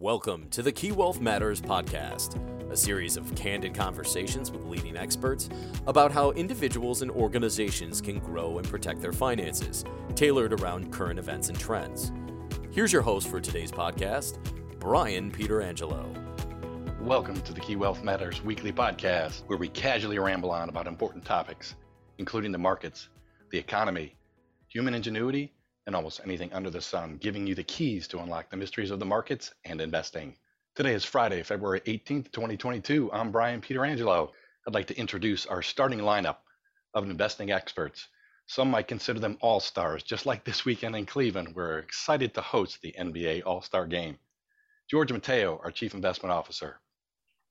Welcome to the Key Wealth Matters podcast, a series of candid conversations with leading experts about how individuals and organizations can grow and protect their finances, tailored around current events and trends. Here's your host for today's podcast, Brian Pietrangelo. Welcome to the Key Wealth Matters weekly podcast, where we casually ramble on about important topics, including the markets, the economy, human ingenuity, and almost anything under the sun, giving you the keys to unlock the mysteries of the markets and investing. Today is Friday, February 18th, 2022. I'm Brian Pietrangelo. I'd like to introduce our starting lineup of investing experts. Some might consider them all stars, just like this weekend in Cleveland. We're excited to host the NBA All Star Game. George Mateyo, our Chief Investment Officer,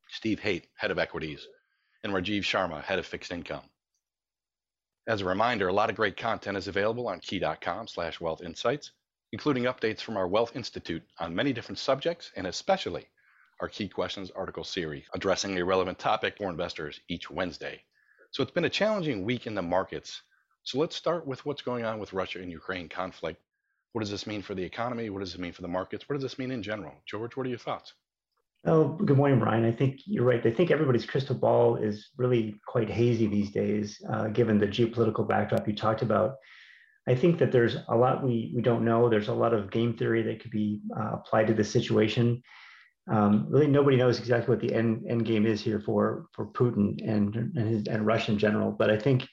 Steve Hoedt, Head of Equities, and Rajiv Sharma, Head of Fixed Income. As a reminder, a lot of great content is available on key.com slash wealth insights, including updates from our Wealth Institute on many different subjects and especially our Key Questions article series addressing a relevant topic for investors each Wednesday. So it's been a challenging week in the markets. So let's start with what's going on with Russia and Ukraine conflict. What does this mean for the economy? What does it mean for the markets? What does this mean in general? George, what are your thoughts? Oh, good morning, Brian. I think you're right. I think everybody's crystal ball is really quite hazy these days, uh, given the geopolitical backdrop you talked about. I think that there's a lot we, we don't know. There's a lot of game theory that could be uh, applied to this situation. Um, really, nobody knows exactly what the end, end game is here for, for Putin and, and, his, and Russia in general. But I think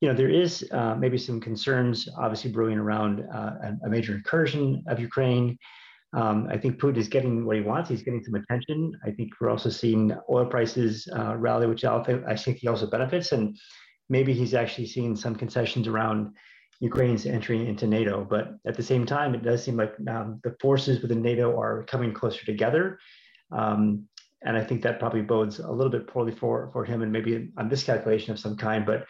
you know, there is uh, maybe some concerns obviously brewing around uh, a, major incursion of Ukraine. Um, I think Putin is getting what he wants. He's getting some attention. I think we're also seeing oil prices uh, rally, which I think he also benefits. And maybe he's actually seeing some concessions around Ukraine's entry into NATO. But at the same time, it does seem like um, the forces within NATO are coming closer together. Um, and I think that probably bodes a little bit poorly for, for him and maybe a miscalculation of some kind. But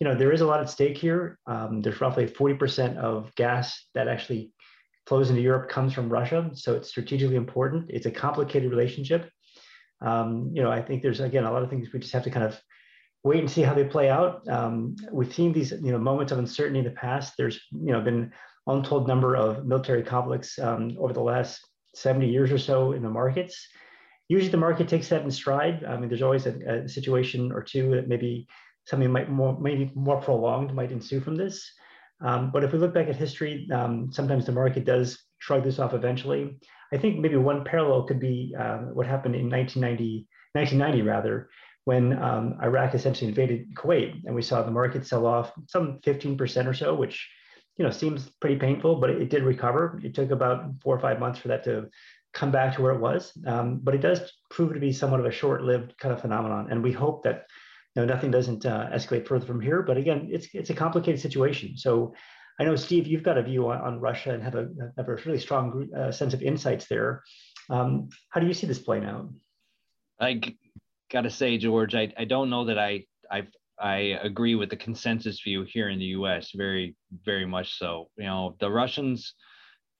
you know, there is a lot at stake here. Um, there's roughly 40% of gas that actually flows into Europe comes from Russia. So it's strategically important. It's a complicated relationship. Um, you know, I think there's again a lot of things we just have to kind of wait and see how they play out. Um, we've seen these you know moments of uncertainty in the past. There's you know been untold number of military conflicts um, over the last 70 years or so in the markets. Usually the market takes that in stride. I mean, there's always a, a situation or two that maybe something might more maybe more prolonged might ensue from this. Um, but if we look back at history, um, sometimes the market does shrug this off eventually. I think maybe one parallel could be uh, what happened in 1990, 1990 rather, when um, Iraq essentially invaded Kuwait, and we saw the market sell off some 15% or so, which you know seems pretty painful, but it, did recover. It took about four or five months for that to come back to where it was, um, but it does prove to be somewhat of a short-lived kind of phenomenon, and we hope that know, nothing doesn't uh, escalate further from here. But again, it's it's a complicated situation. So I know Steve, you've got a view on, on Russia and have a have a really strong uh, sense of insights there. Um, how do you see this playing out? I got to say, George, I, I don't know that I I I agree with the consensus view here in the U.S. Very very much so. You know, the Russians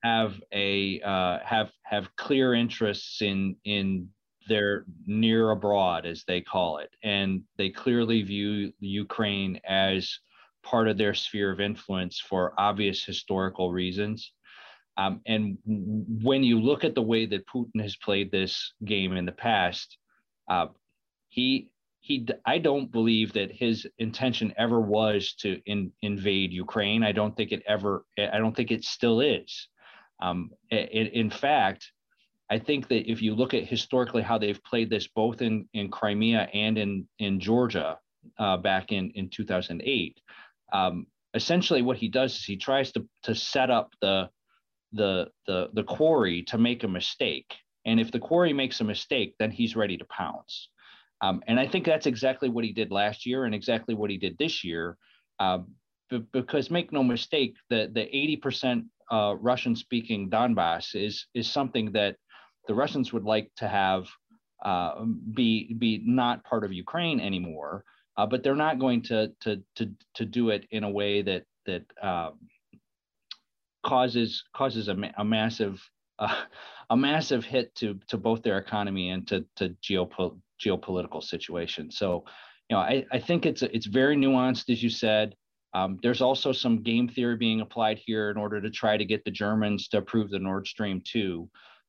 have a uh, have have clear interests in in they're near abroad, as they call it, and they clearly view Ukraine as part of their sphere of influence for obvious historical reasons. Um, and when you look at the way that Putin has played this game in the past, uh, he he I don't believe that his intention ever was to in, invade Ukraine. I don't think it ever. I don't think it still is. Um, in, in fact, I think that if you look at historically how they've played this both in, in Crimea and in, in Georgia uh, back in, in 2008, um, essentially what he does is he tries to, to set up the, the, the, the quarry to make a mistake. And if the quarry makes a mistake, then he's ready to pounce. Um, and I think that's exactly what he did last year and exactly what he did this year. Uh, b- because make no mistake, the, the 80% uh, Russian speaking Donbass is, is something that the Russians would like to have uh, be be not part of Ukraine anymore, uh, but they're not going to to to to do it in a way that that um, causes causes a, a massive uh, a massive hit to to both their economy and to to geopo- geopolitical situation. So, you know, I, I think it's it's very nuanced, as you said. Um, there's also some game theory being applied here in order to try to get the Germans to approve the Nord Stream 2.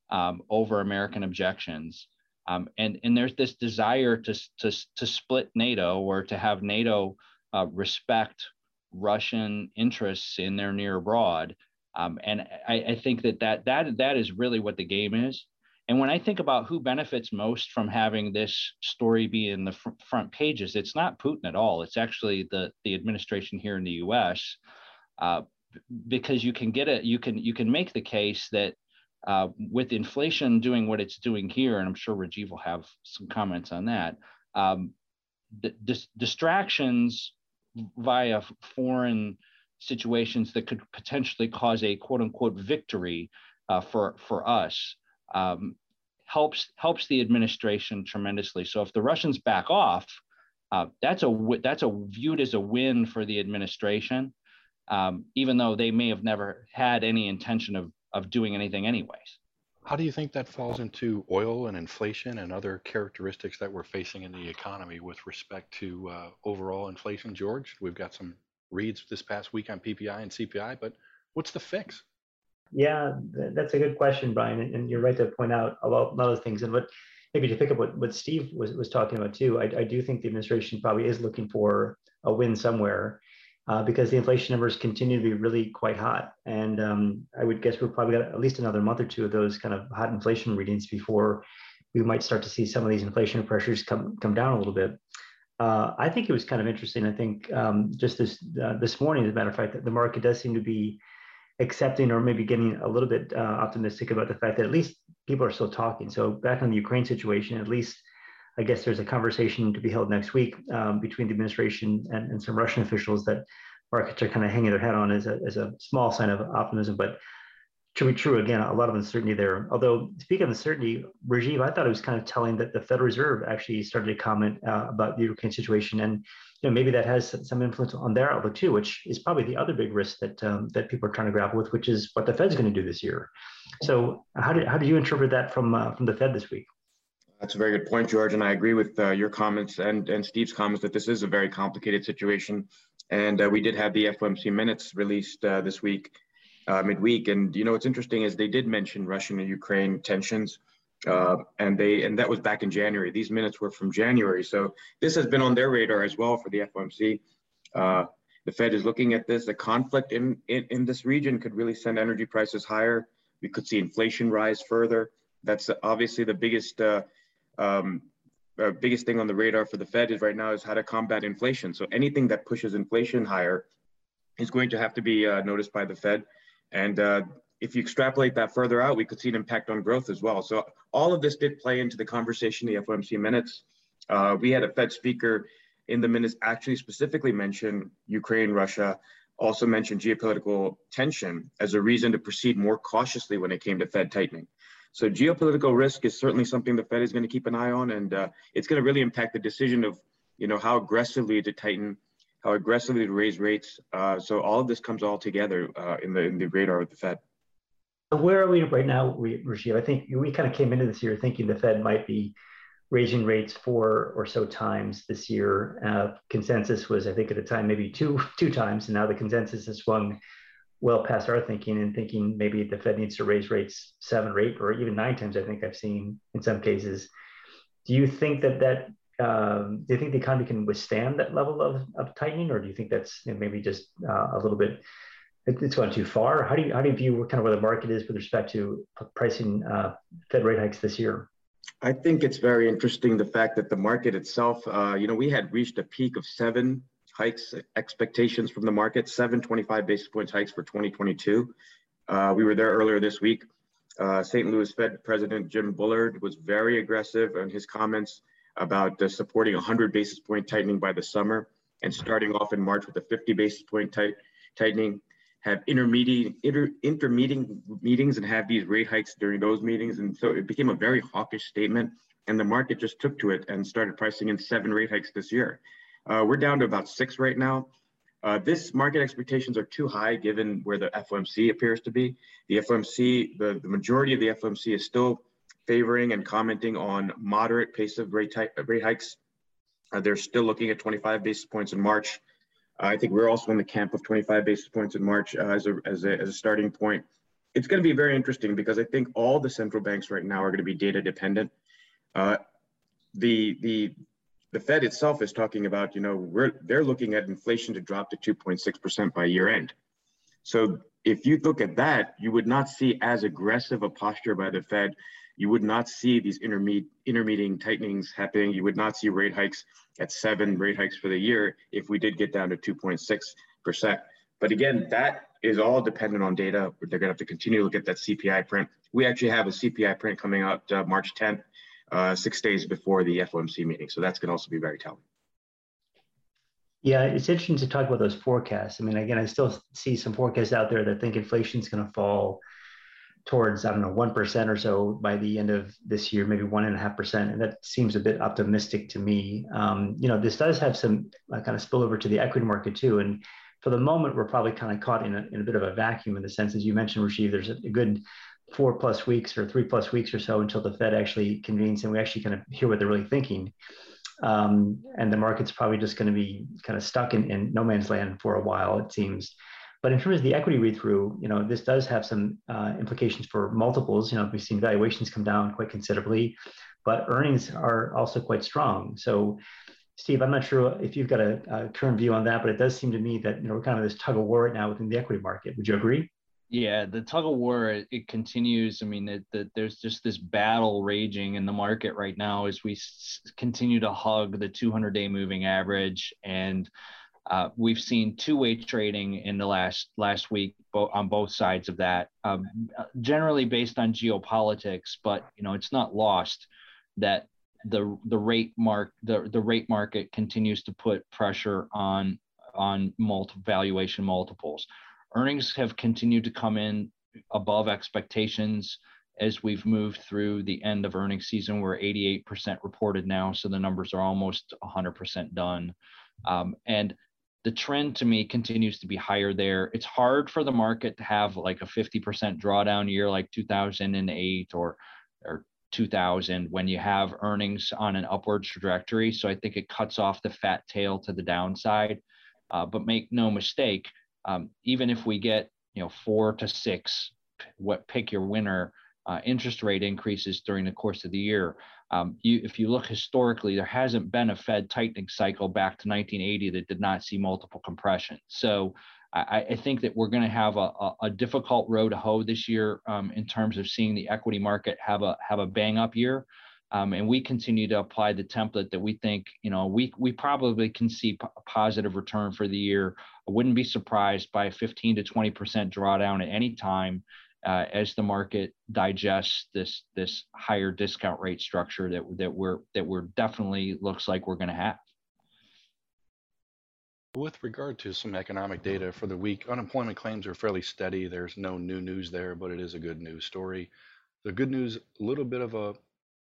Um, over American objections. Um, and, and there's this desire to, to, to split NATO or to have NATO uh, respect Russian interests in their near abroad. Um, and I, I, think that, that that that is really what the game is. And when I think about who benefits most from having this story be in the fr- front pages, it's not Putin at all. It's actually the the administration here in the U.S. Uh, because you can get it, you can you can make the case that uh, with inflation doing what it's doing here, and I'm sure Rajiv will have some comments on that. Um, dis- distractions via foreign situations that could potentially cause a quote unquote victory uh, for for us um, helps helps the administration tremendously. So if the Russians back off, uh, that's a that's a viewed as a win for the administration, um, even though they may have never had any intention of of doing anything anyways. How do you think that falls into oil and inflation and other characteristics that we're facing in the economy with respect to uh, overall inflation, George? We've got some reads this past week on PPI and CPI, but what's the fix? Yeah, that's a good question, Brian. And you're right to point out a lot, a lot of things. And what maybe to pick up what, what Steve was, was talking about too, I, I do think the administration probably is looking for a win somewhere uh, because the inflation numbers continue to be really quite hot. And um, I would guess we're probably got at least another month or two of those kind of hot inflation readings before we might start to see some of these inflation pressures come come down a little bit. Uh, I think it was kind of interesting. I think um, just this uh, this morning, as a matter of fact, that the market does seem to be accepting or maybe getting a little bit uh, optimistic about the fact that at least people are still talking. So back on the Ukraine situation, at least I guess there's a conversation to be held next week um, between the administration and, and, some Russian officials that markets are kind of hanging their head on as a, as a small sign of optimism. But to be true, again, a lot of uncertainty there. Although, speaking of uncertainty, Rajiv, I thought it was kind of telling that the Federal Reserve actually started to comment uh, about the Ukraine situation, and you know maybe that has some influence on their outlook too, which is probably the other big risk that um, that people are trying to grapple with, which is what the Fed's going to do this year. So, how did how did you interpret that from uh, from the Fed this week? That's a very good point, George, and I agree with uh, your comments and, and Steve's comments that this is a very complicated situation. And uh, we did have the FOMC minutes released uh, this week, uh, midweek. And you know what's interesting is they did mention Russian and Ukraine tensions, uh, and they and that was back in January. These minutes were from January, so this has been on their radar as well for the FOMC. Uh, the Fed is looking at this. The conflict in, in in this region could really send energy prices higher. We could see inflation rise further. That's obviously the biggest um, uh, biggest thing on the radar for the Fed is right now is how to combat inflation. So anything that pushes inflation higher is going to have to be uh, noticed by the Fed. And uh, if you extrapolate that further out, we could see an impact on growth as well. So all of this did play into the conversation, the FOMC minutes. Uh, we had a Fed speaker in the minutes actually specifically mention Ukraine, Russia, also mentioned geopolitical tension as a reason to proceed more cautiously when it came to Fed tightening. So geopolitical risk is certainly something the Fed is going to keep an eye on, and uh, it's going to really impact the decision of, you know, how aggressively to tighten, how aggressively to raise rates. Uh, so all of this comes all together uh, in the in the radar of the Fed. Where are we right now, Rajiv? I think we kind of came into this year thinking the Fed might be raising rates four or so times this year. Uh, consensus was, I think, at the time maybe two two times, and now the consensus has swung well past our thinking and thinking maybe the Fed needs to raise rates seven or eight or even nine times. I think I've seen in some cases. Do you think that that um, do you think the economy can withstand that level of, of tightening, or do you think that's you know, maybe just uh, a little bit it's gone too far? How do you how do you view kind of where the market is with respect to pricing uh, Fed rate hikes this year? I think it's very interesting the fact that the market itself, uh, you know, we had reached a peak of seven hikes expectations from the market, 725 basis points hikes for 2022. Uh, we were there earlier this week. Uh, St. Louis Fed President Jim Bullard was very aggressive in his comments about uh, supporting 100 basis point tightening by the summer and starting off in March with a 50 basis point tight, tightening, have intermediate inter, intermeeting meetings and have these rate hikes during those meetings. And so it became a very hawkish statement and the market just took to it and started pricing in seven rate hikes this year. Uh, we're down to about six right now. Uh, this market expectations are too high given where the FOMC appears to be. The FOMC, the, the majority of the FOMC is still favoring and commenting on moderate pace of rate, rate hikes. Uh, they're still looking at 25 basis points in March. I think we're also in the camp of 25 basis points in March uh, as, a, as, a, as a starting point. it's going to be very interesting because I think all the central banks right now are going to be data dependent. Uh, the the the Fed itself is talking about, you know, we're they're looking at inflation to drop to 2.6% by year end. So if you look at that, you would not see as aggressive a posture by the Fed. You would not see these intermediate intermediate tightenings happening. You would not see rate hikes at seven rate hikes for the year if we did get down to 2.6%. But again, that is all dependent on data. They're going to have to continue to look at that CPI print. We actually have a CPI print coming out uh, March 10th uh, six days before the FOMC meeting. So that's going to also be very telling. Yeah, it's interesting to talk about those forecasts. I mean, again, I still see some forecasts out there that think inflation is going to fall towards, I don't know, 1% or so by the end of this year, maybe 1.5%. And that seems a bit optimistic to me. Um, you know, this does have some uh, kind of spillover to the equity market too. And for the moment, we're probably kind of caught in a, in a bit of a vacuum in the sense, as you mentioned, Rajiv, there's a, a good four plus weeks or three plus weeks or so until the Fed actually convenes and we actually kind of hear what they're really thinking. Um, and the market's probably just going to be kind of stuck in, in no man's land for a while, it seems. But in terms of the equity read through, you know, this does have some uh, implications for multiples. You know, we've seen valuations come down quite considerably, but earnings are also quite strong. So, Steve, I'm not sure if you've got a, a current view on that, but it does seem to me that you know we're kind of this tug of war right now within the equity market. Would you agree? Yeah, the tug of war it, it continues. I mean, it, the, there's just this battle raging in the market right now as we s- continue to hug the 200-day moving average, and uh, we've seen two-way trading in the last last week bo- on both sides of that. Um, generally based on geopolitics, but you know it's not lost that the the rate mark the the rate market continues to put pressure on on multi valuation multiples Earnings have continued to come in above expectations as we've moved through the end of earnings season. We're 88% reported now, so the numbers are almost 100% done. Um, and the trend to me continues to be higher there. It's hard for the market to have like a 50% drawdown year like 2008 or or 2000 when you have earnings on an upward trajectory. So I think it cuts off the fat tail to the downside. Uh, but make no mistake, um, even if we get you know four to six, what pick your winner uh, interest rate increases during the course of the year. Um, you, if you look historically, there hasn't been a Fed tightening cycle back to 1980 that did not see multiple compression. So I, I think that we're going to have a, a, a, difficult road to hoe this year um, in terms of seeing the equity market have a have a bang up year. Um, and we continue to apply the template that we think, you know, we we probably can see p- a positive return for the year. I wouldn't be surprised by a 15 to 20 percent drawdown at any time uh, as the market digests this this higher discount rate structure that that we're that we're definitely looks like we're going to have. With regard to some economic data for the week, unemployment claims are fairly steady. There's no new news there, but it is a good news story. The good news, a little bit of a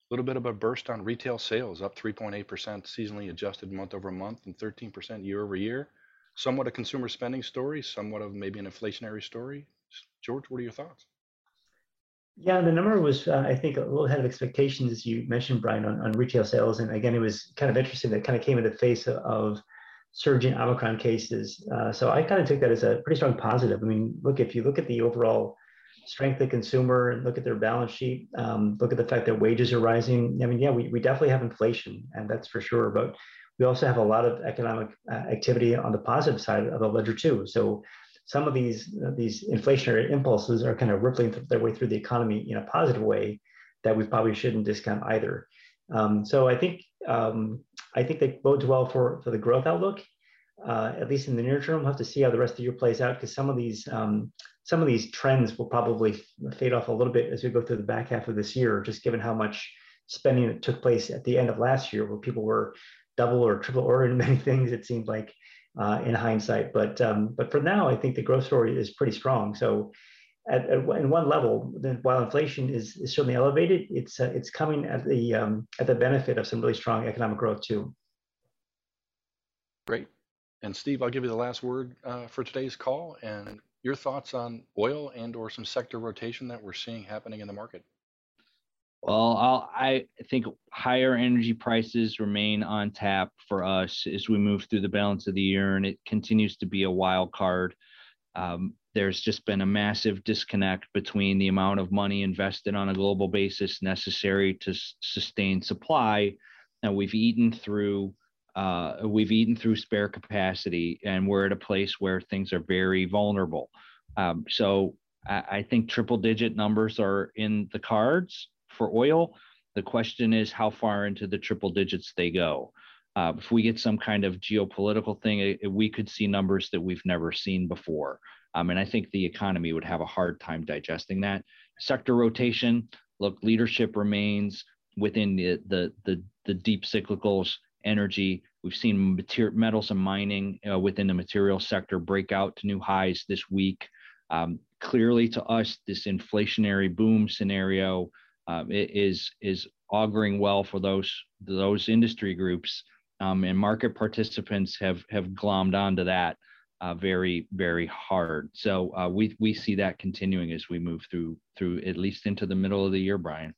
little bit of a burst on retail sales, up 3.8% seasonally adjusted month over month and 13% year over year. Somewhat a consumer spending story, somewhat of maybe an inflationary story. George, what are your thoughts? Yeah, the number was, uh, I think, a little ahead of expectations, as you mentioned, Brian, on, on retail sales. And again, it was kind of interesting that kind of came in the face of surging Omicron cases. Uh, so I kind of took that as a pretty strong positive. I mean, look, if you look at the overall strength of consumer and look at their balance sheet, um, look at the fact that wages are rising. I mean, yeah, we, we definitely have inflation, and that's for sure. But we also have a lot of economic uh, activity on the positive side of the ledger too. So some of these uh, these inflationary impulses are kind of rippling their way through the economy in a positive way that we probably shouldn't discount either. Um, so I think um, I think that bodes well for for the growth outlook. Uh, at least in the near term, we'll have to see how the rest of the year plays out because some of these um, some of these trends will probably fade off a little bit as we go through the back half of this year, just given how much spending that took place at the end of last year, where people were double or triple ordering many things. It seemed like uh, in hindsight, but um, but for now, I think the growth story is pretty strong. So. At, at in one level, while inflation is, is certainly elevated, it's uh, it's coming at the um, at the benefit of some really strong economic growth too. Great, and Steve, I'll give you the last word uh, for today's call, and your thoughts on oil and or some sector rotation that we're seeing happening in the market? Well, I'll, i think higher energy prices remain on tap for us as we move through the balance of the year, and it continues to be a wild card. Um, there's just been a massive disconnect between the amount of money invested on a global basis necessary to s- sustain supply. And we've eaten through uh, we've eaten through spare capacity, and we're at a place where things are very vulnerable. Um, so I, I think triple digit numbers are in the cards for oil. The question is how far into the triple digits they go. Uh, if we get some kind of geopolitical thing, it, we could see numbers that we've never seen before. Um, and I think the economy would have a hard time digesting that. Sector rotation, look, leadership remains within the, the, the, the deep cyclicals, energy. We've seen material, metals and mining uh, within the material sector break out to new highs this week. Um, clearly, to us, this inflationary boom scenario uh, is is auguring well for those those industry groups, um, and market participants have have glommed onto that uh, very very hard. So uh, we we see that continuing as we move through through at least into the middle of the year, Brian.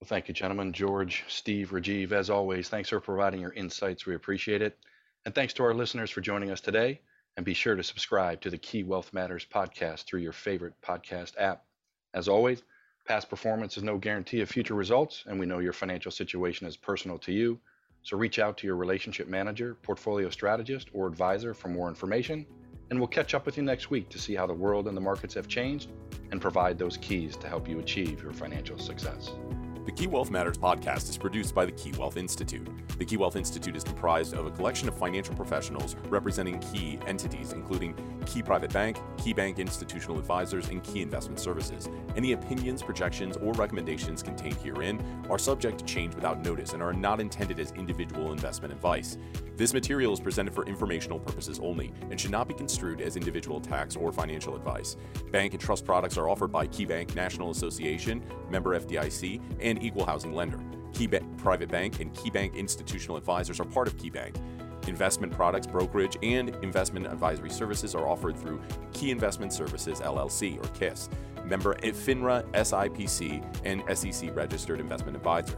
Well, thank you, gentlemen. George, Steve, Rajiv, as always, thanks for providing your insights. We appreciate it. And thanks to our listeners for joining us today. And be sure to subscribe to the Key Wealth Matters podcast through your favorite podcast app. As always, past performance is no guarantee of future results, and we know your financial situation is personal to you. So reach out to your relationship manager, portfolio strategist, or advisor for more information. And we'll catch up with you next week to see how the world and the markets have changed and provide those keys to help you achieve your financial success. The Key Wealth Matters podcast is produced by the Key Wealth Institute. The Key Wealth Institute is comprised of a collection of financial professionals representing key entities, including Key Private Bank, KeyBank Institutional Advisors, and Key Investment Services. Any opinions, projections, or recommendations contained herein are subject to change without notice and are not intended as individual investment advice. This material is presented for informational purposes only and should not be construed as individual tax or financial advice. Bank and trust products are offered by KeyBank National Association, member FDIC, and equal housing lender. KeyBank Private Bank and KeyBank Institutional Advisors are part of KeyBank. Investment products, brokerage, and investment advisory services are offered through Key Investment Services LLC or KIS, member FINRA, SIPC, and SEC registered investment advisor.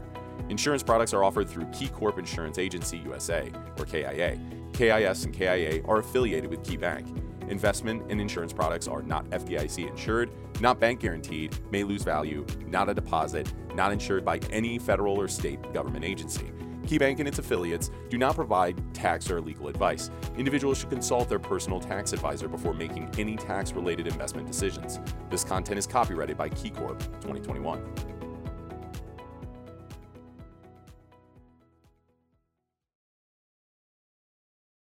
Insurance products are offered through KeyCorp Insurance Agency USA or KIA. KIS and KIA are affiliated with KeyBank. Investment and insurance products are not FDIC insured, not bank guaranteed, may lose value, not a deposit, not insured by any federal or state government agency. KeyBank and its affiliates do not provide tax or legal advice. Individuals should consult their personal tax advisor before making any tax related investment decisions. This content is copyrighted by KeyCorp 2021.